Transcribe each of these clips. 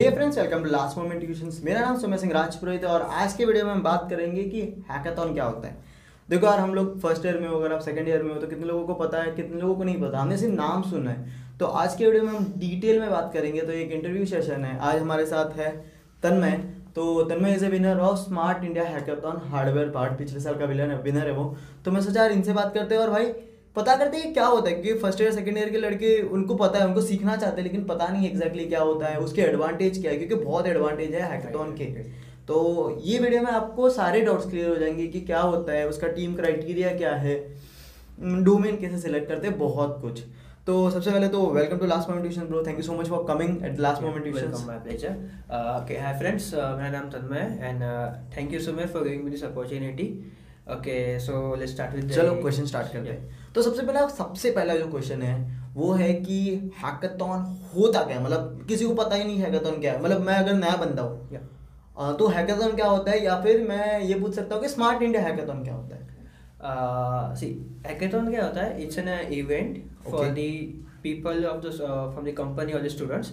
Friends welcome to last moment tuitions मेरा नाम सुमय सिंह राजपुरोहित है और आज के वीडियो में हम बात करेंगे कि हैकाथॉन क्या होता है। देखो यार, हम लोग फ़र्स्ट ईयर में हो, अगर आप सेकंड ईयर में हो तो कितने लोगों को पता है, कितने लोगों को नहीं पता? हमने सिर्फ़ नाम सुना है। तो आज के वीडियो में हम डिटेल में बात करेंगे। तो एक इंटरव्यू सेशन है। आज हमारे साथ है तन्मय। तो Tanmay is a winner of smart India hackathon hardware part पिछले साल का विनर है वो। तो मैं सोचा यार इनसे बात करते हैं। और भाई पता करते हैं क्या होता है क्योंकि फ़र्स्ट ईयर सेकंड ईयर के लड़के उनको पता है उनको सीखना चाहते हैं लेकिन पता नहीं एग्जैक्टली क्या होता है उसके एडवांटेज क्या है क्योंकि बहुत एडवांटेज है हैकाथॉन के। तो ये वीडियो में आपको सारे डाउट्स क्लियर हो जाएँगे कि क्या होता है उसका टीम क्राइटेरिया क्या है डोमेन कैसे सिलेक्ट करते हैं बहुत कुछ। तो सबसे पहले तो welcome to last moment tuition bro thank you so much for coming at last moment tuition. Uh, okay, hi friends. Uh, मेरा नाम तन्मय है and uh, thank you so much for giving me so let's start with the चलो question start करते हैं। तो सबसे पहला सबसे पहला जो क्वेश्चन है वो है कि हैकाथॉन होता क्या है? मतलब किसी को पता ही नहीं हैकाथॉन क्या है। मतलब मैं अगर नया बंदा हूँ. तो हैकाथॉन क्या होता है? या फिर मैं ये पूछ सकता हूँ कि स्मार्ट इंडिया हैकाथॉन क्या होता है? Uh, see, hackathon क्या होता है? It's an uh, event for people of from the company और द स्टूडेंट्स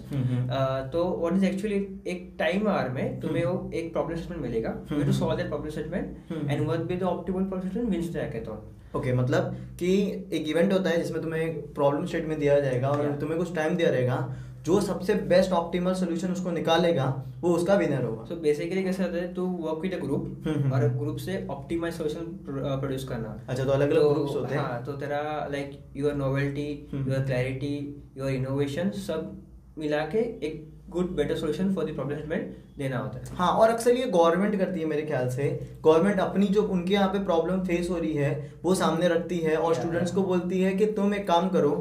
तो व्हाट इज़ एक्चुअली एक टाइम आर में hmm. तुम्हें वो एक प्रॉब्लम स्टेटमेंट मिलेगा। You to solve that problem statement and what be the optimal problem statement wins the hackathon okay okay, मतलब कि एक इवेंट होता है जिसमें तुम्हें एक प्रॉब्लम स्टेटमेंट दिया जाएगा और तुम्हें कुछ टाइम दिया जाएगा जो सबसे बेस्ट ऑप्टिमल सोल्यूशन उसको निकालेगा वो उसका विनर होगा। So बेसिकली कैसे होता है to work with a group hmm, hmm, और हम्म। ग्रुप से ऑप्टिमाइज सोल्यूशन प्रोड्यूस करना। अच्छा तो अलग अलग तो, ग्रुप्स होते हैं। हाँ तो तेरा like your novelty hmm. Your clarity your innovation सब मिला के एक good better solution for the problem देना होता है। हाँ और अक्सर ये गवर्नमेंट करती है मेरे ख्याल से। गवर्नमेंट अपनी जो उनके यहाँ पे प्रॉब्लम फेस हो रही है वो सामने रखती है और स्टूडेंट्स को बोलती है कि तुम एक काम करो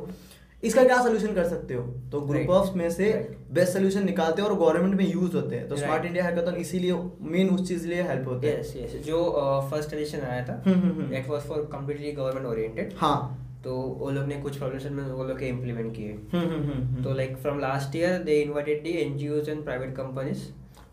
इसका क्या सोल्यूशन कर सकते हो? तो ग्रुप ऑफ़ में से बेस्ट सोल्यूशन निकालते हैं और गवर्नमेंट में यूज़ होते हैं। तो स्मार्ट इंडिया हैकाथॉन इसीलिए मेन उस चीज़ लिए हेल्प होते हैं। जो फ़र्स्ट एडिशन आया था। That was for completely government oriented हाँ। तो वो लोग ने कुछ प्रॉब्लम में वो लोग के इम्प्लीमेंट किए। हम्म, हम्म, हम्म। तो like from last year they invited the NGOs and private companies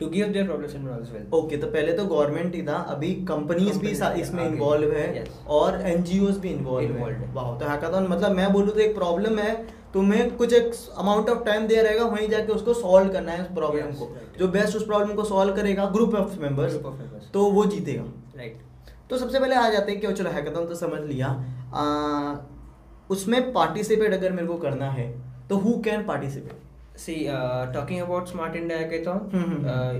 to give their problem statement as well okay तो पहले तो गवर्नमेंट ही था अभी कंपनीज़ भी इसमें। इन्वॉल्व है Yes. और एनजीओज भी इन्वॉल्व है Involved। वाह तो हैकाथॉन मतलब मैं बोलूँ तो एक प्रॉब्लम है तुम्हें कुछ एक अमाउंट ऑफ़ टाइम दिया रहेगा वहीं जाके उसको सॉल्व करना है उस प्रॉब्लम Yes, को right. जो बेस्ट उस प्रॉब्लम को सॉल्व करेगा group of members Group of members. तो वो जीतेगा राइट right. तो सबसे पहले आ जाते हैं कि चलो हैकाथॉन तो समझ लिया आ, उसमें पार्टिसिपेट अगर मेरे को करना है तो who can participate See, uh, talking about Smart India Hackathon, hmm, hmm, uh,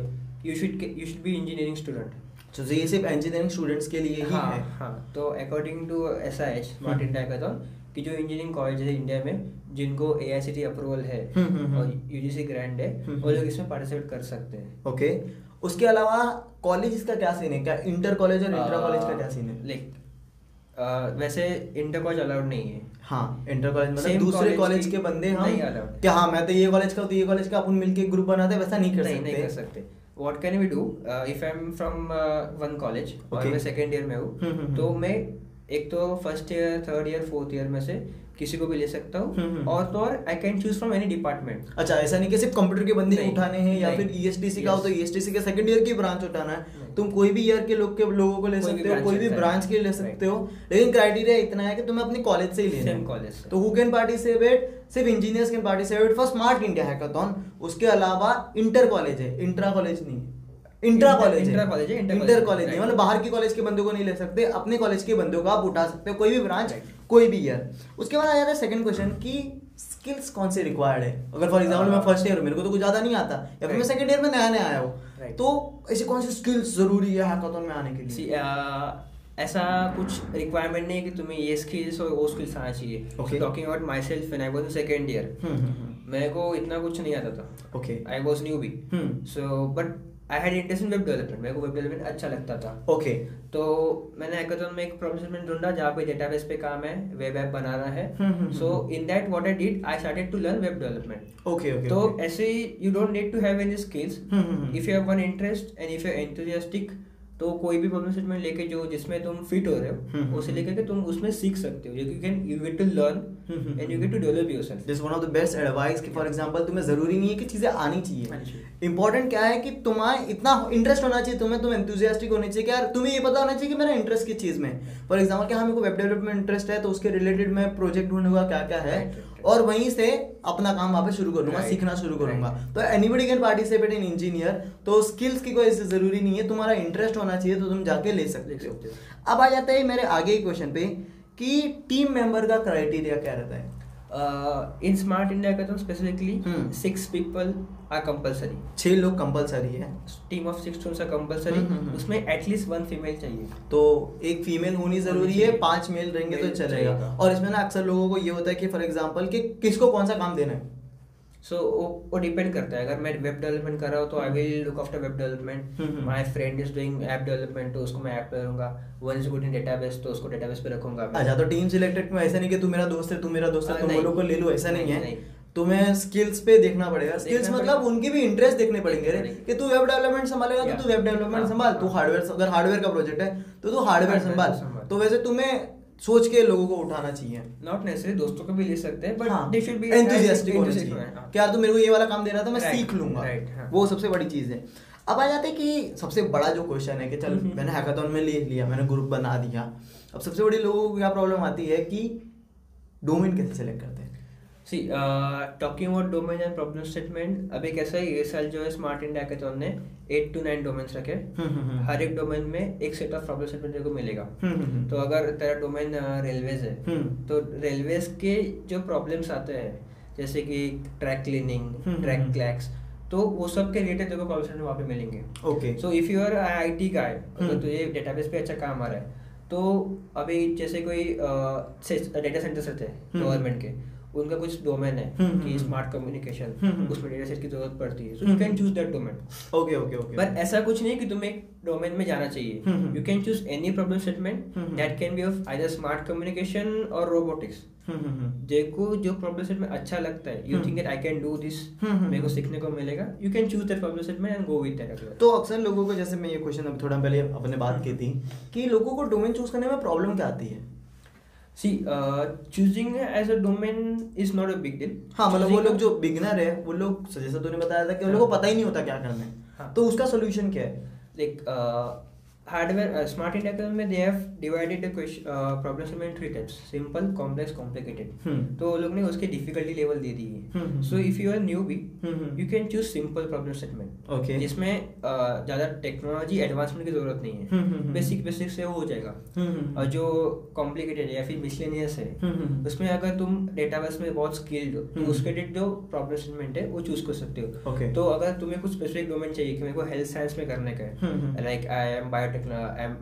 you should you should be engineering student. तो ये सिर्फ़ इंजीनियरिंग स्टूडेंट्स के लिए ही हाँ है हाँ तो according to S I H smart hmm. India hackathon कि जो इंजीनियरिंग कॉलेज है इंडिया में जिनको ए आई सी टी अप्रूवल है हम्म, हम्म, हम्म। और यू जी सी ग्रैंड है हम्म, वो लोग हम्म। इसमें पार्टिसिपेट कर सकते हैं ओके उसके अलावा कॉलेज का क्या सीन है क्या इंटर कॉलेज और इंटर कॉलेज का क्या सीन है लाइक वैसे इंटर कॉलेज अलाउड नहीं है हाँ। इंटर कॉलेज मतलब दूसरे कॉलेज के बंदे हम allowed। हाँ। मैं तो ये कॉलेज का हूँ, तो ये कॉलेज का अपन मिलके ग्रुप बनाते वैसा नहीं कर सकते नहीं कर सकते। What can we do if I am from one college और मैं सेकेंड ईयर में हम्म, हम्म, हूँ हम्म। तो मैं एक तो first year third year fourth year में से किसी को भी ले सकता हम्म, हम्म। हूँ और तो और I can choose from any department अच्छा ऐसा नहीं कि सिर्फ़ कंप्यूटर के बंदे उठाने हैं या। फिर ईएसटीसी का हो तो. ईएसटीसी के सेकंड ईयर की ब्रांच उठाना है। तुम कोई भी ईयर के लोग के लोगों को ले सकते हो कोई भी ब्रांच के ले सकते हो। लेकिन क्राइटेरिया इतना है कि तुम्हें अपने कॉलेज से ही लेना है। से। तो हु कैन पार्टिसिपेट सिर्फ़ engineers can participate for smart India hackathon उसके अलावा इंटर कॉलेज है। इंट्रा कॉलेज नहीं इंट्रा कॉलेज intra college है, इंटर कॉलेज है, मतलब बाहर के कॉलेज के बंदों को नहीं ले सकते अपने कॉलेज के बंदों को आप उठा सकते हो कोई भी ब्रांच कोई भी ईयर उसके बाद आ जाता है सेकंड क्वेश्चन कि स्किल्स कौन से रिक्वायर्ड है? अगर फॉर एग्जांपल मैं फ़र्स्ट ईयर मेरे को तो कुछ ज़्यादा नहीं आता या फिर मैं सेकंड ईयर में नया नया आया हूँ तो ऐसी कौन सी स्किल्स ज़रूरी है हैकाथॉन में आने के लिए? Uh, ऐसा कुछ रिक्वायरमेंट नहीं है कि तुम्हें ये स्किल्स और वो स्किल्स आना चाहिए. Talking about myself when I was in second year. मेरे को इतना कुछ नहीं आता था। Okay I was new hmm. So but I had interest in web development मेरे को वेब डेवलपमेंट अच्छा लगता था ओके okay. तो मैंने हैकाथॉन में एक प्रोफेशन ढूंढा जहाँ पे डेटाबेस पे काम है वेब ऐप बनाना है so. In that what I did I started to learn web development okay okay तो ऐसे you don't need to have any skills. If you have one interest and if you enthusiastic तो कोई भी problem statement लेके जो जिसमें तुम fit हो रहे हम्म, हो उसे हम्म। लेकर के तुम उसमें सीख सकते हो। You can you get to learn hmm, and you get to develop yourself this one of the best advice कि फॉर एग्जांपल तुम्हें ज़रूरी नहीं है कि चीज़ें आनी चाहिए। इंपॉर्टेंट क्या है कि तुम्हारा इतना इंटरेस्ट होना चाहिए तुम्हें तुम एंथुजियास्टिक होने चाहिए कि यार तुम्हें ये पता होना चाहिए कि मेरा इंटरेस्ट किस चीज़ में फॉर एग्जांपल कि हाँ मेरे को वेब डेवलपमेंट इंटरेस्ट है तो उसके रिलेटेड मैं प्रोजेक्ट ढूंढूँगा क्या क्या है. और वहीं से अपना काम वहाँ पे शुरू करूँगा सीखना शुरू करूँगा. तो anybody can participate in engineer तो स्किल्स की कोई ज़रूरी नहीं है तुम्हारा इंटरेस्ट होना चाहिए तो तुम जाके ले सकते हो। अब आ जाता है मेरे आगे क्वेश्चन पे कि टीम मेंबर का क्राइटेरिया क्या रहता है? इन स्मार्ट इंडिया का तो specifically. Six people are compulsory छह लोग कंपलसरी है। Team of six to compulsory. उसमें एटलीस्ट वन फीमेल चाहिए। तो एक फीमेल होनी ज़रूरी है पाँच मेल रहेंगे तो चलेगा। और इसमें ना अक्सर लोगों को ये होता है कि फॉर एग्ज़ाम्पल कि किसको कौन सा काम देना है? सो वो वो डिपेंड करता है। अगर मैं वेब डेवलपमेंट कर रहा हूँ तो I will look after web development. My friend is doing app development तो उसको मैं ऐप पे रहूँगा one is good in database तो उसको डेटाबेस पे रखूँगा अच्छा तो टीम सिलेक्टेड में ऐसा नहीं कि तू मेरा दोस्त है तू मेरा दोस्त है हाँ, तुम। लोग को ले लो ऐसा नहीं है। तुम्हें स्किल्स पे देखना पड़ेगा। स्किल्स मतलब। उनके भी इंटरेस्ट देखने पड़ेंगे। रे कि तू वेब डेवलपमेंट संभालेगा तो तू वेब डेवलपमेंट हाँ, संभाल। तू। हार्डवेयर अगर हार्डवेयर का प्रोजेक्ट है तो तू हार्डवेयर संभाल। संभाल। तो वैसे तुम्हें सोच के लोगों को उठाना चाहिए। नॉट नेसेसरी दोस्तों को भी ले सकते हैं बट तो दे शुड बी एंथुसियास्टिक होना चाहिए। कि यार तू मेरे को ये वाला काम दे रहा था मैं सीख लूँगा। हाँ। वो सबसे बड़ी चीज़ है। अब आ जाते कि सबसे बड़ा जो क्वेश्चन है कि चल हम्म। मैंने हैकाथॉन में ले लिया मैंने ग्रुप बना दिया। अब सबसे बड़ी लोगों को क्या प्रॉब्लम आती है कि डोमेन कैसे सेलेक्ट करते हैं? See talking about domain and problem statement अभी कैसा है ये साल जो है स्मार्ट इंडिया हैकाथॉन ने एट टू नाइन डोमेन्स रखे हम्म, हम्म, हम्म। हर एक डोमेन में एक सेट ऑफ़ प्रॉब्लम स्टेटमेंट को मिलेगा। तो अगर तेरा डोमेन रेलवेज है हम्म। तो रेलवेज के जो प्रॉब्लम्स आते हैं जैसे कि ट्रैक क्लीनिंग ट्रैक। क्लैक्स तो वो सब के रिलेटेड को प्रॉब्लम स्टेटमेंट वहाँ पे मिलेंगे okay so if you are I I T guy hmm. अगर तुझे डेटाबेस पे अच्छा काम आ रहा है तो अभी जैसे कोई डेटा सेंटर्स रहते हैं। गवर्नमेंट के उनका कुछ डोमेन है हम्म, कि हम्म, स्मार्ट कम्युनिकेशन हम्म, हम्म। उसमें डेटा सेट की ज़रूरत पड़ती है so hmm, you can hmm. Choose that domain okay okay okay पर ऐसा कुछ नहीं कि तुम्हें एक डोमेन में जाना चाहिए hmm, hmm. You can choose any problem statement hmm, hmm. That can be of either smart communication और रोबोटिक्स हम्म, हम्म, हम्म। देखो जो प्रॉब्लम स्टेटमेंट अच्छा लगता है you hmm. Think that I can do this hmm, hmm, मेरे को hmm. सीखने को मिलेगा you can choose that problem statement and go with that तो अक्सर लोगों को जैसे मैं ये क्वेश्चन अभी थोड़ा पहले अपने बात की थी कि लोगों को डोमेन चूज़ करने में प्रॉब्लम क्या आती है see choosing as a domain is not a big deal हाँ मतलब वो लोग जो बिगनर है वो लोग जैसे तूने बताया था कि उन लोगों को पता ही नहीं होता क्या करना है। हाँ। तो उसका सोल्यूशन क्या है? Like uh, hardware uh, smart india में they have divided the question uh, problem solving in three types simple complex complicated हम्म। तो वो लोग ने उसके डिफिकल्टी लेवल दे दी हम्म, है हम्म, so if you are new be hmm, hmm. You can choose simple problem statement Okay. जिसमें uh, ज़्यादा technology advancement की ज़रूरत नहीं हम्म, हम्म, है हम्म। बेसिक बेसिक से वो हो जाएगा हम्म, हम्म। और जो कॉम्प्लिकेटेड है या फिर मिसलेनियस है हम्म, हम्म। उसमें अगर तुम डेटाबेस में बहुत स्किल्ड हो तो हम्म। उसके लिए जो प्रॉब्लम स्टेटमेंट है वो चूज़ कर सकते हो Okay. तो अगर तुम्हें कुछ स्पेसिफिक डोमेन चाहिए कि मेरे को हेल्थ साइंस में करने का हम्म, हम्म। है like I am biotechno am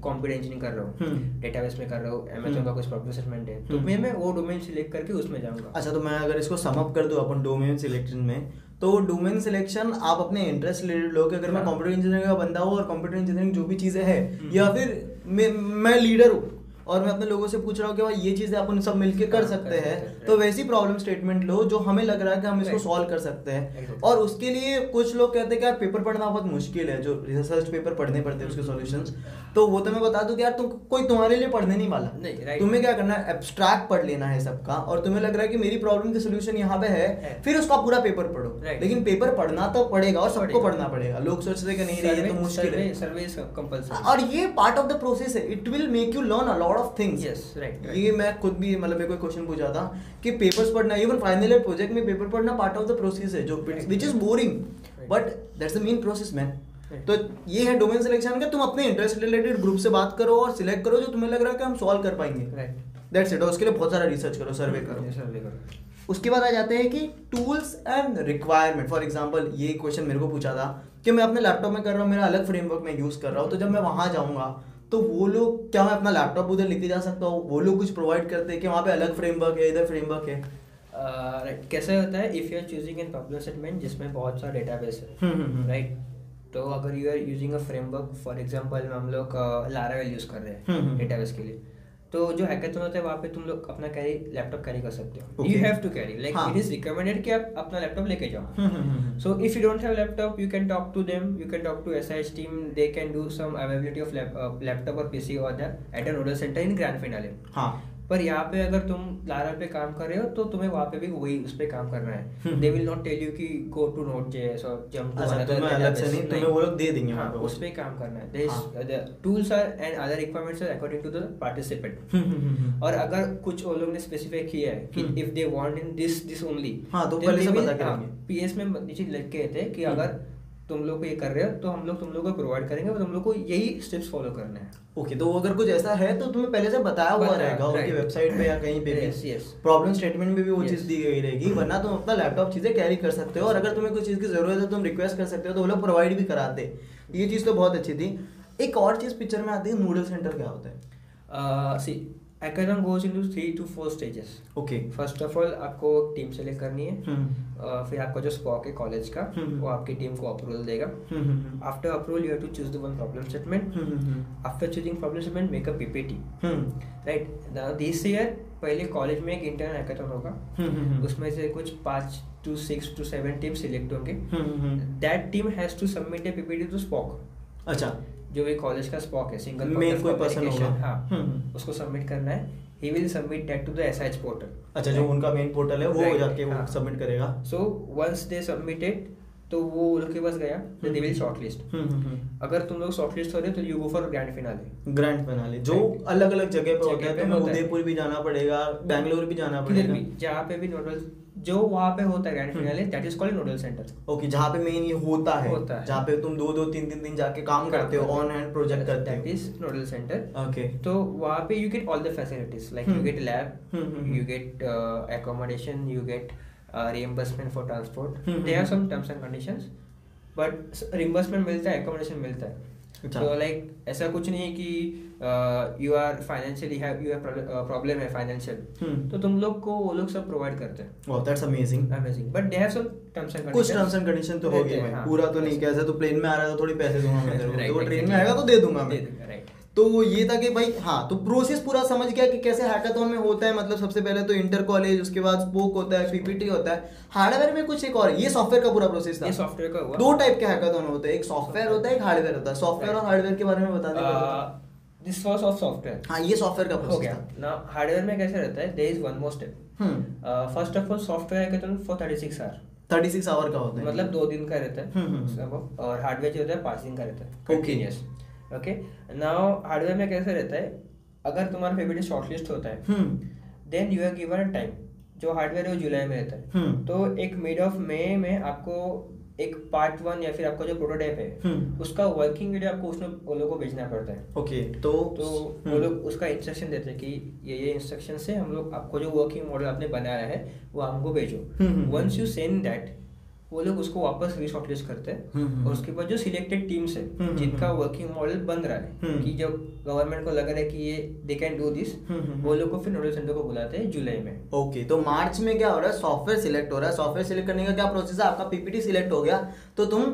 computer engineering कर रहा हूँ हम्म। डेटाबेस में कर रहा हूँ हम्म। अमेजोन का कुछ प्रॉब्लम है तो हम्म। मैं मैं वो डोमेन सिलेक्ट करके उसमें जाऊँगा अच्छा तो मैं अगर इसको समअप कर दूँ अपन डोमेन सिलेक्शन में तो डोमेन सिलेक्शन आप अपने इंटरेस्ट रिलेटेड लो कि अगर मैं हाँ। कंप्यूटर इंजीनियरिंग का बंदा हूँ और कंप्यूटर इंजीनियरिंग जो भी चीज़ें हैं हम्म। या फिर मैं मैं लीडर हूँ और मैं अपने लोगों से पूछ रहा हूँ कि भाई ये चीज़ें अपन सब मिलके कर हाँ, सकते हैं। तो वैसी प्रॉब्लम स्टेटमेंट लो जो हमें लग रहा है कि हम इसको सॉल्व कर सकते हैं। और उसके लिए कुछ लोग कहते हैं कि यार पेपर पढ़ना बहुत मुश्किल है जो रिसर्च पेपर पढ़ने पड़ते हैं उसके हम्म। सॉल्यूशंस तो वो तो मैं बता दूँ कि यार तुम कोई तुम्हारे लिए पढ़ने नहीं वाला। नहीं, तुम्हें क्या करना है? एब्स्ट्रैक्ट पढ़ लेना है सबका। और तुम्हें लग रहा है कि मेरी प्रॉब्लम की सोल्यूशन यहाँ पे है। फिर उसका पूरा पेपर पढ़ो। लेकिन पेपर पढ़ना तो पड़ेगा और सबको पढ़ना पड़ेगा। लोग सोचते हैं कि नहीं रे ये तो मुश्किल है। और ये पार्ट ऑफ़ द प्रोसेस है। It will make you learn a lot of things. ये मैं खुद भी मतलब मेरे को क्वेश्चन पूछा था कि पेपर्स पढ़ना इवन फाइनल ईयर प्रोजेक्ट में पेपर पढ़ना पार्ट ऑफ़ द प्रोसेस है जो which is boring but that's the main process man तो ये है डोमेन सिलेक्शन का तुम अपने इंटरेस्ट रिलेटेड ग्रुप से बात करो और सिलेक्ट करो जो तुम्हें लग रहा है कि हम सॉल्व कर पाएँगे। दैट्स इट और उसके लिए बहुत सारा रिसर्च करो सर्वे करो। सर्वे करो। उसके बाद आ जाते हैं कि tools and requirement for example ये क्वेश्चन मेरे को पूछा था कि मैं अपने लैपटॉप में कर रहा हूँ मेरा अलग फ्रेमवर्क में यूज़ कर रहा हूँ तो जब मैं वहाँ जाऊँगा तो वो लोग क्या मैं अपना लैपटॉप उधर लेके जा सकता हूँ? वो लोग कुछ प्रोवाइड करते हैं कि वहाँ पे अलग फ्रेमवर्क है इधर फ्रेमवर्क है? राइट कैसे होता है? If you are choosing an popular statement जिसमें बहुत सारा डेटाबेस है हम्म, हम्म, हम्म। राइट तो अगर you are using a framework for example हम लोग लारावेल यूज़ कर रहे हम्म, हम्म। हैं डेटाबेस के लिए। तो जो हैकेथन होता है वहाँ पे तुम लोग अपना कैरी लैपटॉप कैरी कर सकते हो। You have to carry like it is recommended कि आप अपना लैपटॉप लेके जाओ। So if you don't have laptop you can talk to them you can talk to S H team they can do some of laptop और PC और at a nodal centre in grand finale पर यहाँ पे अगर तुम Lara पे काम कर रहे हो तो तुम्हें वहाँ पे भी वही उस पे काम करना है हम्म। They will not tell you कि गो टू नोट जेएस और जंप अच्छा, तुम्हें अलग से नहीं, तुम्हें वो लोग दे देंगे वहाँ उस पे काम करना है हाँ। Tools are and other requirements are according to the participant. और अगर कुछ वो लोग ने स्पेसिफाई किया है कि। If they want in this this only हाँ, तो पहले से पता करेंगे। पीएस में नीचे लिख के थे कि हम्म। अगर तुम लोग को ये कर रहे हो तो हम लोग तुम लोग को प्रोवाइड करेंगे और तुम लोग को यही स्टेप्स फॉलो करने हैं ओके तो अगर कुछ ऐसा है तो तुम्हें पहले से बताया हुआ रहेगा उनकी. वेबसाइट पे या कहीं पे Yes, भी yes. प्रॉब्लम स्टेटमेंट में भी वो Yes. चीज़ दी गई रहेगी वरना तुम अपना लैपटॉप चीज़ें कैरी कर सकते हो और अगर तुम्हें कुछ चीज़ की ज़रूरत है तो तुम रिक्वेस्ट कर सकते हो तो वो लोग प्रोवाइड भी कराते ये चीज़ तो बहुत अच्छी थी एक और चीज़ पिक्चर में आती है नूडल सेंटर क्या होता है see hackathon goes into three to four stages. Okay first of all आपको टीम सेलेक्ट करनी है। Uh, फिर आपका जो स्पॉक है कॉलेज का हम्म। वो आपकी टीम को अप्रूवल देगा। After approval you have to choose the one problem statement after choosing problem statement make a PPT right this year पहले कॉलेज में एक इंटर्न हैकाथन होगा। उसमें से कुछ पाँच to six to seven team select होंगे। That team has to submit a PPT to SPOC अच्छा। जो भी कॉलेज का स्पॉक है सिंगल Main कोई person होगा। हाँ हम्म। उसको सबमिट करना है। He will submit that to the SH portal अच्छा जो उनका मेन पोर्टल है वो Right, जाके वो हाँ। सबमिट करेगा। सो वंस दे सबमिटेड तो वो उन लोग के पास गया तो दे विल शॉर्टलिस्ट हम्म, हम्म, हम्म। अगर तुम लोग शॉर्टलिस्ट हो रहे हो तो you go for grand finale grand finale जो अलग अलग जगह पे होता है तुम्हें उदयपुर भी जाना पड़ेगा बैंगलोर भी जाना पड़ेगा। जहाँ पे भी नोडल जो वहाँ पे होता है grand. Finale that is called nodal centre okay जहाँ पे मेन ये होता है होता है। जहाँ पे तुम दो दो तीन तीन दिन जाके काम करते हो ऑन हैंड प्रोजेक्ट करते दैट हो इज़ नोडल सेंटर ओके तो वहाँ पे you get all the facilities like you. Get lab get uh, reimbursement for transport. Hmm, there are hmm, some terms and conditions but s- reimbursement मिलता है accommodation मिलता है। अच्छा। तो लाइक ऐसा कुछ नहीं है कि you are financially have you problem है फाइनेंशियल। तो तुम लोग को वो लोग सब प्रोवाइड करते हैं। वाह that's amazing amazing but they have some terms and कुछ टर्म्स एंड कंडीशन तो होगी हाँ। पूरा तो नहीं कैसे तो प्लेन में आ रहा है तो थोड़ी पैसे दूँगा मैं तेरे को। तो वो ट्रेन में आएगा तो दे दूँगा मैं। तो ये था कि भाई हाँ तो प्रोसेस पूरा समझ गया कि कैसे हैकाथॉन में होता है। मतलब सबसे पहले तो इंटर कॉलेज उसके बाद स्पोक होता है पीपीटी होता है। हार्डवेयर में कुछ एक और। ये सॉफ्टवेयर का पूरा प्रोसेस था। सॉफ्टवेयर का हुआ। दो टाइप के हैकाथॉन होते हैं। एक सॉफ्टवेयर होता है एक हार्डवेयर होता है। सॉफ्टवेयर और हार्डवेयर के बारे में बता दें। दिस वाज ऑफ़ सॉफ्टवेयर हाँ ये सॉफ्टवेयर का हो प्रोसेस गया। था। ना हार्डवेयर में कैसे रहता है? There is one more step hmm. First of all software है तो for thirty six hour thirty six hour का होता है। मतलब दो दिन का रहता है। हम्म, हम्म, सब और हार्डवेयर जो होता है पाँच दिन का रहता है। Okay. Continuous okay now hardware में कैसे रहता है? अगर तुम्हारा फेवरेट शॉर्टलिस्ट होता है हम्म। Then you are given time जो हार्डवेयर है वो जुलाई में रहता है। हम्म। तो एक मिड ऑफ़ मई में आपको एक पार्ट वन या फिर आपका जो प्रोटोटाइप है हम्म। उसका वर्किंग वीडियो आपको उसमें वो लोग को भेजना पड़ता है। ओके तो तो हम्म, वो लोग उसका इंस्ट्रक्शन देते हैं कि ये ये इंस्ट्रक्शन से हम लोग आपको जो वर्किंग मॉडल आपने बनाया है वो हमको भेजो। Hmm, hmm, once you send that वो लोग उसको वापस रीशॉर्टलिस्ट करते हैं। हम्म, हम्म, और उसके बाद जो सिलेक्टेड टीम्स है हम्म, जिनका हम्म। वर्किंग मॉडल बन रहा हम्म। है कि जो गवर्नमेंट को लग रहा है कि ये they can do this hmm, hmm, वो लोग को फिर नोडल सेंटर को बुलाते हैं जुलाई में। ओके तो मार्च में क्या हो रहा है? सॉफ्टवेयर सिलेक्ट हो रहा है। सॉफ्टवेयर सिलेक्ट करने का क्या प्रोसेस है? आपका पीपीटी सिलेक्ट हो गया तो तुम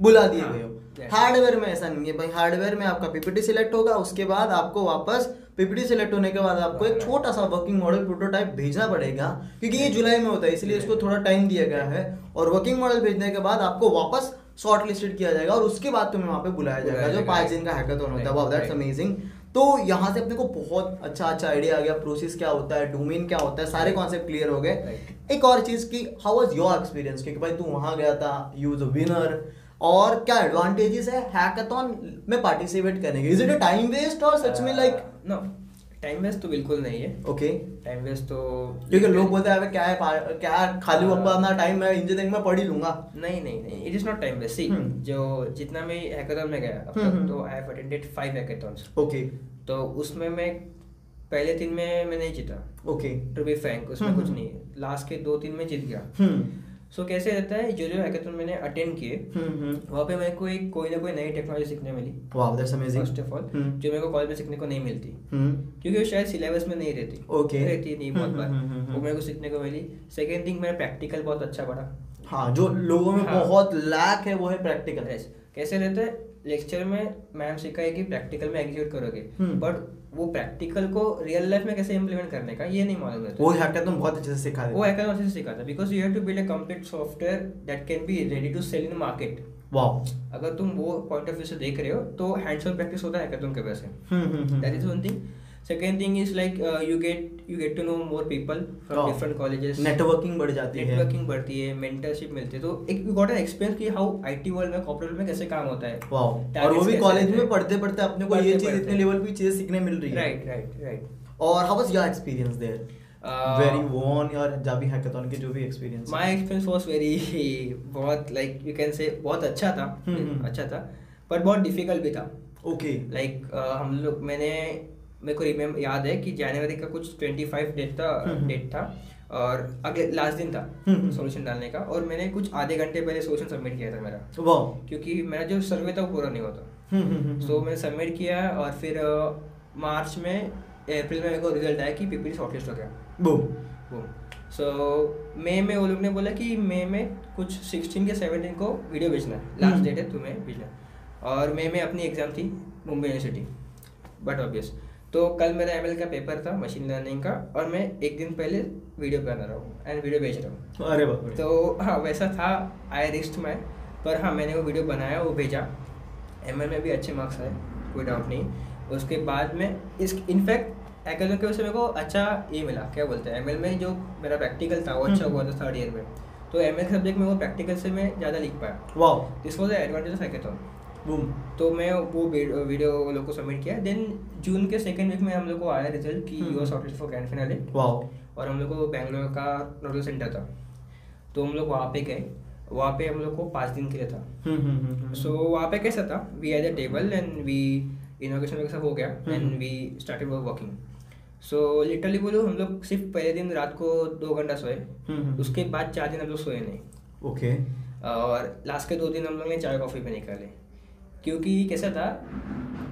बुला दिए हाँ, गए हो। हार्डवेयर में ऐसा नहीं है भाई। हार्डवेयर में आपका पीपीटी सिलेक्ट होगा उसके बाद आपको वापस पीपीटी सिलेक्ट होने के बाद आपको एक छोटा सा वर्किंग मॉडल प्रोटोटाइप भेजना पड़ेगा क्योंकि ये जुलाई में होता है इसलिए इसको थोड़ा टाइम दिया गया है। और वर्किंग मॉडल भेजने के बाद आपको वापस शॉर्ट लिस्टेड किया जाएगा और उसके बाद तुम्हें वहाँ पे बुलाया जाएगा जो पाँच दिन का हैकाथॉन होता है वाह दैट्स अमेजिंग तो यहाँ से अपने को बहुत अच्छा अच्छा आइडिया आ गया प्रोसेस क्या होता है डोमेन क्या होता है सारे कॉन्सेप्ट क्लियर हो गए. एक और चीज़ की हाउ वाज योर एक्सपीरियंस क्योंकि भाई तू वहाँ गया था यू वाज अ विनर और क्या एडवांटेजेस है? हैकाथॉन में पार्टिसिपेट करने के is it a time waste और सच में लाइक नो टाइम वेस्ट तो बिल्कुल नहीं है। ओके टाइम वेस्ट तो क्योंकि लोग बोलते हैं "अबे क्या है क्या खाली हाँ। वक्त अपना टाइम है इंजीनियरिंग में पढ़ ही लूँगा। नहीं नहीं नहीं it is not time waste see. जो जितना मैं हैकाथन में गया अब हम्म, तक हम्म। तो I have attended five hackathons okay तो उसमें मैं पहले तीन में मैं नहीं जीता। ओके टू बी फ्रैंक उसमें हम्म, कुछ। नहीं है। लास्ट के दो तीन में जीत गया। सो कैसे रहता है? जो जो हैकाथन मैंने अटेंड किए हम्म हम्म। वहाँ पे मेरे को एक कोई ना कोई नई टेक्नोलॉजी सीखने मिली। Wow that's amazing first of all. जो मेरे को कॉलेज में सीखने को नहीं मिलती। हम्म। क्योंकि वो शायद सिलेबस में नहीं रहती। Okay. रहती नहीं बहुत बार। वो। मेरे को सीखने को मिली। सेकेंड थिंग मेरा प्रैक्टिकल बहुत अच्छा पड़ा। हाँ जो लोगों में हाँ। बहुत लैक है वो है प्रैक्टिकल. कैसे रहता है? लेक्चर में मैम सिखाए कि प्रैक्टिकल में एग्जीक्यूट करोगे। बट वो प्रैक्टिकल को रियल लाइफ में कैसे इम्प्लीमेंट करने का ये नहीं मालूम रहता। वो हैकाथॉन बहुत अच्छे से सिखा वो हैकर हैकाथन अच्छे से सिखाता। Because you have to build a complete software that can be ready to sell in market wow अगर तुम वो पॉइंट ऑफ़ व्यू से देख रहे हो तो हैंड्स ऑन प्रैक्टिस होता है हैकाथन के वजह से hmm hmm that is one thing second thing is like you get you get to know more people from. Different colleges networking बढ़ जाती है। नेटवर्किंग बढ़ती है मेंटरशिप मिलती है। तो एक यू गॉट एन एक्सपीरियंस कि हाउ आईटी वर्ल्ड में कॉर्पोरेट में कैसे काम होता है। वाओ और वो भी कॉलेज में पढ़ते पढ़ते अपने को ये चीज़ इतने लेवल पे चीज़ें सीखने मिल रही है। राइट राइट राइट और how was your experience there Uh, very von और जाबी हैकाथन के जो भी experience my experience was very बहुत लाइक यू कैन से बहुत अच्छा था। हम्म, हम्म। अच्छा था। पर बहुत डिफ़िकल्ट भी था। ओके लाइक हम लोग मैंने मेरे को रिमेम याद है कि जनवरी का कुछ 25 डेट था हम्म। डेट था और अगले लास्ट दिन था सोल्यूशन डालने का और मैंने कुछ आधे घंटे पहले सॉल्यूशन सबमिट किया था मेरा। क्योंकि मेरा जो सर्वे था वो पूरा नहीं होता हम्म, सो मैंने सबमिट किया और फिर मार्च में अप्रैल में मेरे को रिज़ल्ट आया कि पीपीटी शॉर्टलिस्ट हो गया। बूम वो सो मई में वो लोग ने बोला कि मई में कुछ 16 के 17 को वीडियो भेजना है। लास्ट हम्म। डेट है तुम्हें भेजना और मई में अपनी एग्ज़ाम थी मुंबई यूनिवर्सिटी बट ऑब्वियस तो कल मेरा एमएल का पेपर था मशीन लर्निंग का और मैं एक दिन पहले वीडियो बना रहा हूँ एंड वीडियो भेज रहा हूँ। अरे बाप तो हाँ वैसा था आई रिस्ट मैं पर हाँ मैंने वो वीडियो बनाया वो भेजा। एमएल में भी अच्छे मार्क्स आए कोई डाउट नहीं। उसके बाद में इस इनफैक्ट एकेडमी के वजह से मेरे को अच्छा ये मिला क्या बोलते हैं एमएल में जो मेरा प्रैक्टिकल था वो अच्छा हम्म। हुआ था थर्ड ईयर में। तो एम सब्जेक्ट में वो प्रैक्टिकल से मैं ज़्यादा लिख पाया। Wow this was advantage of hackathon boom तो मैं वो वीडियो वो लोग को सबमिट किया। देन जून के सेकेंड वीक में हम लोग को आया रिज़ल्ट कि। You are shortage for grand finale wow और हम लोग को बैंगलोर का नोडल सेंटर था। तो हम लोग वहाँ पे गए। वहाँ पे हम लोग को पाँच दिन के लिए था। हम्म हम्म हम्म सो वहाँ पे कैसा था? We as a table and we inauguration वगैरह सब हो गया। And we started working so literally बोलो हम लोग सिर्फ़ पहले दिन रात को दो घंटा सोए। उसके बाद चार दिन हम लोग सोए नहीं। ओके और लास्ट के दो दिन हम लोग ने चाय कॉफ़ी पे निकाले। क्योंकि कैसा था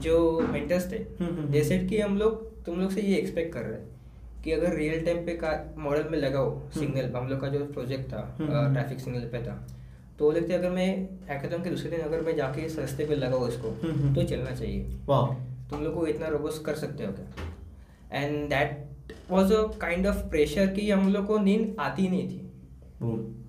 जो मेंटर्स थे हम्म, हम्म। जैसे कि हम लोग तुम लोग से ये एक्सपेक्ट कर रहे हैं कि अगर रियल टाइम पे का मॉडल में लगाओ सिग्नल हम लोग का जो प्रोजेक्ट था हम्म। ट्रैफ़िक सिग्नल पे था तो वो लगते अगर मैं हैकाथन के दूसरे दिन अगर मैं जाके इस रास्ते पे लगाऊँ इसको हम्म, हम्म। तो चलना चाहिए। तुम लोग को इतना रोबोस्ट कर सकते हो क्या? And that was a kind of pressure कि हम लोग को नींद आती नहीं थी।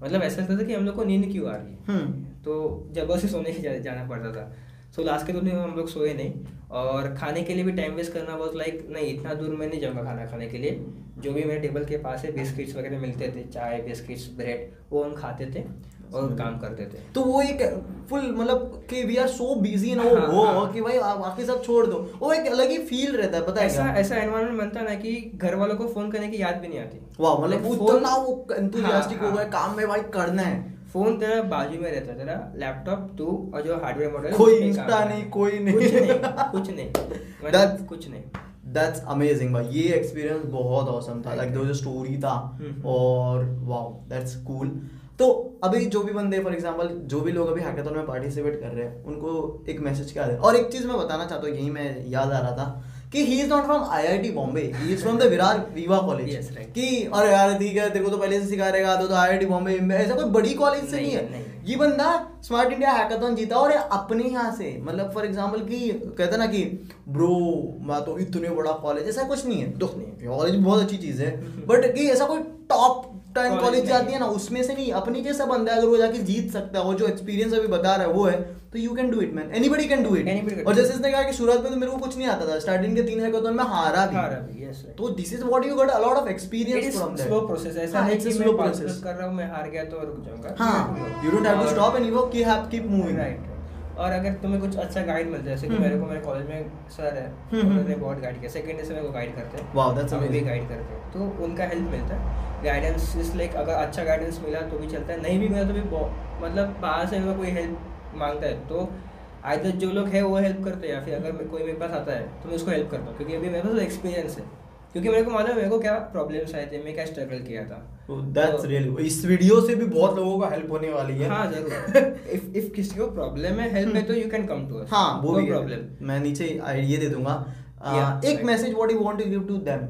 मतलब ऐसा लगता था कि हम लोग को नींद क्यों आ रही है? हम्म। तो ज़बरदस्ती सोने के जा, जाना पड़ता था। सो लास्ट के दो दिन हम लोग सोए नहीं। और खाने के लिए भी टाइम वेस्ट करना वॉज़ लाइक नहीं इतना दूर मैं नहीं जाऊँगा खाना खाने के लिए। जो भी मेरे टेबल के पास है बिस्किट्स वगैरह मिलते थे चाय बिस्किट्स ब्रेड वो हम खाते थे और काम करते थे। तो वो एक फुल मतलब कि वी आर सो बिज़ी ना हाँ, वो हाँ। कि भाई बाकी सब छोड़ दो। वो एक अलग ही फील रहता है पता है ऐसा ऐसा एनवायरनमेंट बनता ना कि घर वालों को फ़ोन करने की याद भी नहीं आती। वाह मतलब उतना वो एंथुसियास्टिक हाँ, हो गए हाँ। काम में भाई करना है। फ़ोन तेरा बाजू में रहता है तेरा लैपटॉप तू और जो हार्डवेयर मॉडल कोई इंस्टा नहीं कोई नहीं कुछ नहीं। कुछ नहीं। मतलब कुछ नहीं। दैट्स अमेजिंग भाई। ये एक्सपीरियंस बहुत औसम था। लाइक जो स्टोरी था। और वाओ दैट्स कूल तो अभी जो भी बंदे फॉर एग्जांपल जो भी लोग अभी हैकाथॉन में पार्टिसिपेट कर रहे हैं उनको एक मैसेज क्या है और एक चीज़ मैं बताना चाहता हूँ यही मैं याद आ रहा था। कि he is not from IIT Bombay he is from the Virar Viva college Yes, right. कि अरे यार ठीक है तेरे को तो पहले से सिखा रहेगा तो, तो आईआईटी बॉम्बे ऐसा कोई बड़ी कॉलेज से नहीं, नहीं, है। ये बंदा स्मार्ट इंडिया हैकाथॉन जीता और ये अपने यहाँ से मतलब फॉर एग्जांपल कि कहते ना कि ब्रो मैं तो इतने बड़ा कॉलेज ऐसा कुछ नहीं है। तो कॉलेज बहुत अच्छी चीज़ है बट कि ऐसा कोई टॉप टाइम कॉलेज जाती है ना उसमें से नहीं अपनी जैसा बंदा है अगर वो जाके जीत सकता है वो जो एक्सपीरियंस अभी बता रहा है वो है तो you can do it man anybody can do it और जैसे इसने कहा कि शुरुआत में तो मेरे को कुछ नहीं आता था। स्टार्टिंग के तीन हैकाथॉन में हारा भी। हारा भी, yes, right. तो this is what you got a lot of experience from that slow process. ऐसा हाँ, नहीं कि मैं process. कर रहा हूँ मैं हार गया तो रुक जाऊँगा। हाँ you don't have to stop and you की हैव कीप मूविंग राइट और अगर तुम्हें कुछ अच्छा गाइड मिल जाए जैसे कि हम्म। मेरे को मेरे कॉलेज में सर है हम्म, उन्होंने हम्म। बहुत गाइड किया। सेकेंड ईयर से मेरे को गाइड करते हैं। अभी भी amazing. गाइड करते हैं। तो उनका हेल्प मिलता है। गाइडेंस इस लाइक अगर अच्छा गाइडेंस मिला तो भी चलता है। नहीं भी मिला तो भी मतलब बाहर से कोई हेल्प माँगता है तो आइधर जो लोग है वो हेल्प करते हैं या फिर अगर कोई मेरे पास आता है तो मैं उसको हेल्प करता हूँ क्योंकि अभी मेरे पास एक्सपीरियंस है। क्योंकि मेरे को मालूम है मेरे को क्या प्रॉब्लम्स आए थे मैं क्या स्ट्रगल किया था। दैट्स तो- रियली इस वीडियो से भी बहुत लोगों का हेल्प होने वाली है। हाँ ज़रूर। इफ़ इफ़ किसी को प्रॉब्लम है हेल्प है तो you can come to us हाँ वो भी प्रॉब्लम मैं नीचे ये दे दूँगा। एक message what you want to give to them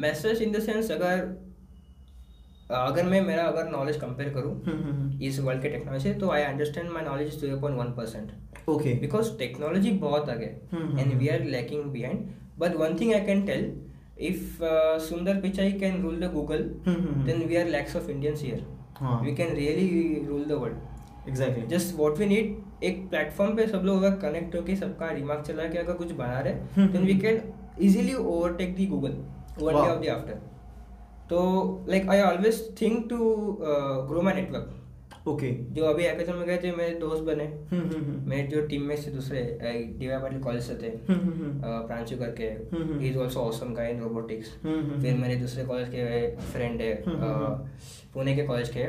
message in the sense अगर अगर मैं मेरा अगर नॉलेज कंपेयर करूँ इस वर्ल्ड के टेक्नोलॉजी से तो I understand my knowledge zero point one percent okay because technology बहुत आगे and we are lacking behind but one thing I can tell if Sundar Pichai can rule the Google then we are lakhs of Indians here. We can really rule the world exactly just what we need एक platform पे सब लोग अगर connect होकर सबका दिमाग चला के अगर कुछ बना रहे then we. Can the Google one Wow. day of the after. तो like I always think to uh, grow my network. Okay जो अभी हैकेथन में गए थे मेरे दोस्त बने हम्म हम्म हम्म मेरे जो टीम में से दूसरे डीवाई पाटिल कॉलेज से थे। अ, प्रांशु करके। Is also awesome guy in robotics फिर। मेरे दूसरे कॉलेज के फ्रेंड है अ, पुणे के कॉलेज के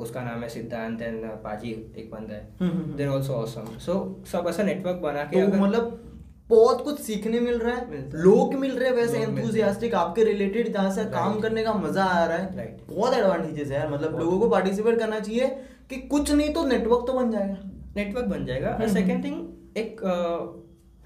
उसका नाम है सिद्धांत एंड पाजी एक बंदा है। देर ऑल्सो ऑसम सो सब ऐसा नेटवर्क बना के तो मतलब बहुत कुछ सीखने मिल रहा है लोग मिल रहे हैं वैसे एंथुजियास्टिक आपके रिलेटेड जहाँ से काम करने का मज़ा आ रहा है। बहुत एडवांटेजेस है यार मतलब। लोगों को पार्टिसिपेट करना चाहिए कि कुछ नहीं तो नेटवर्क तो बन जाएगा। नेटवर्क बन जाएगा। हम्म, सेकेंड थिंग एक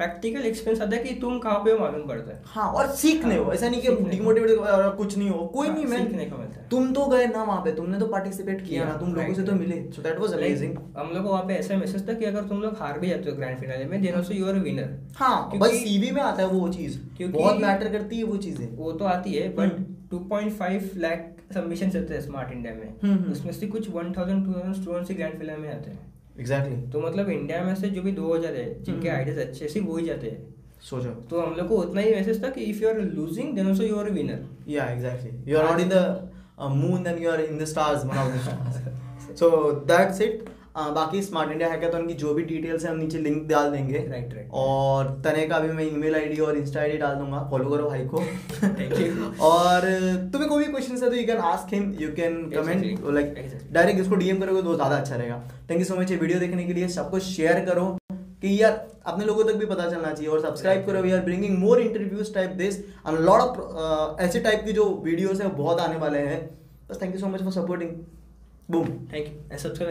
प्रैक्टिकल एक्सपीरियंस आता है कि तुम कहाँ पे हो मालूम पड़ता है। हाँ और सीखने हो। हाँ, ऐसा नहीं कि डिमोटिवेट कुछ नहीं हो। कोई हाँ, नहीं सीखने को मिलता है। तुम तो गए ना वहाँ पे तुमने तो पार्टिसिपेट किया ना तुम लोगों से तो मिले। सो दैट वाज अमेजिंग हम लोग को वहाँ पे ऐसा मैसेज था कि अगर तुम लोग हार भी जाते हो ग्रैंड फिनाले में then also you are winner हाँ बस सीवी में आता है वो चीज़। क्योंकि- बहुत मैटर करती है वो चीज़ें। वो तो आती है बट हम्म। 2.5 लाख सबमिशन होते हैं स्मार्ट इंडिया हम्म, में। हम्म। उसमें से कुछ 1000 2000 स्टूडेंट्स ही ग्रैंड फिनाले में आते हैं। Exactly exactly. तो मतलब इंडिया में से जो भी 2000 है जिनके हम्म। आइडियाज़ अच्छे वो ही जाते हैं। सोचो। तो हम लोग को उतना ही मैसेज था कि if you are losing then also you are winner या exactly you are not in the moon and you are in the stars one of the stars so that's that's it. Uh, बाकी smart India hackathon की जो भी details है हम नीचे link डाल देंगे। Right, right. और तने का भी मैं ईमेल आईडी और इंस्टा आईडी डाल दूँगा। फॉलो करो भाई को। Thank you. और तुम्हें कोई भी क्वेश्चन है तो you can ask him you can comment like direct इसको डीएम करोगे तो ज़्यादा अच्छा रहेगा। थैंक यू सो मच ये वीडियो देखने के लिए। सबको शेयर करो कि यार अपने लोगों तक भी पता चलना चाहिए और सब्सक्राइब करो। We are bringing more interviews type this and lot of ऐसे टाइप की जो वीडियोस है बहुत आने वाले हैं। बस thank you so much for supporting boom thank you subscribe